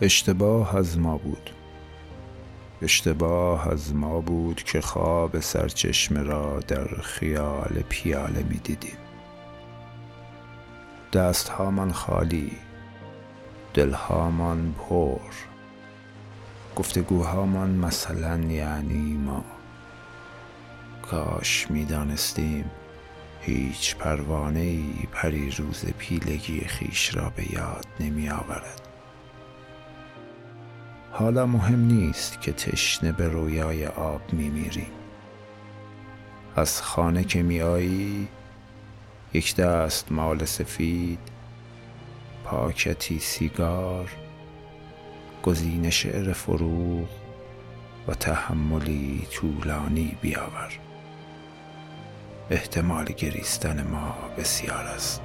اشتباه از ما بود. اشتباه از ما بود که خواب سرچشمه را در خیال پیاله می دیدیم. دستهامان خالی دلهامان پر. گفتگوهامان مثلا یعنی ما. کاش می دانستیم هیچ پروانه ای پری روز پیلگی خیش را به یاد نمی آورد. حالا مهم نیست که تشنه به رویای آب می میریم از خانه که می آیی یک دست مال سفید پاکتی سیگار گزین شعر فروغ و تحملی طولانی بیاور. احتمال گریستن ما بسیار است.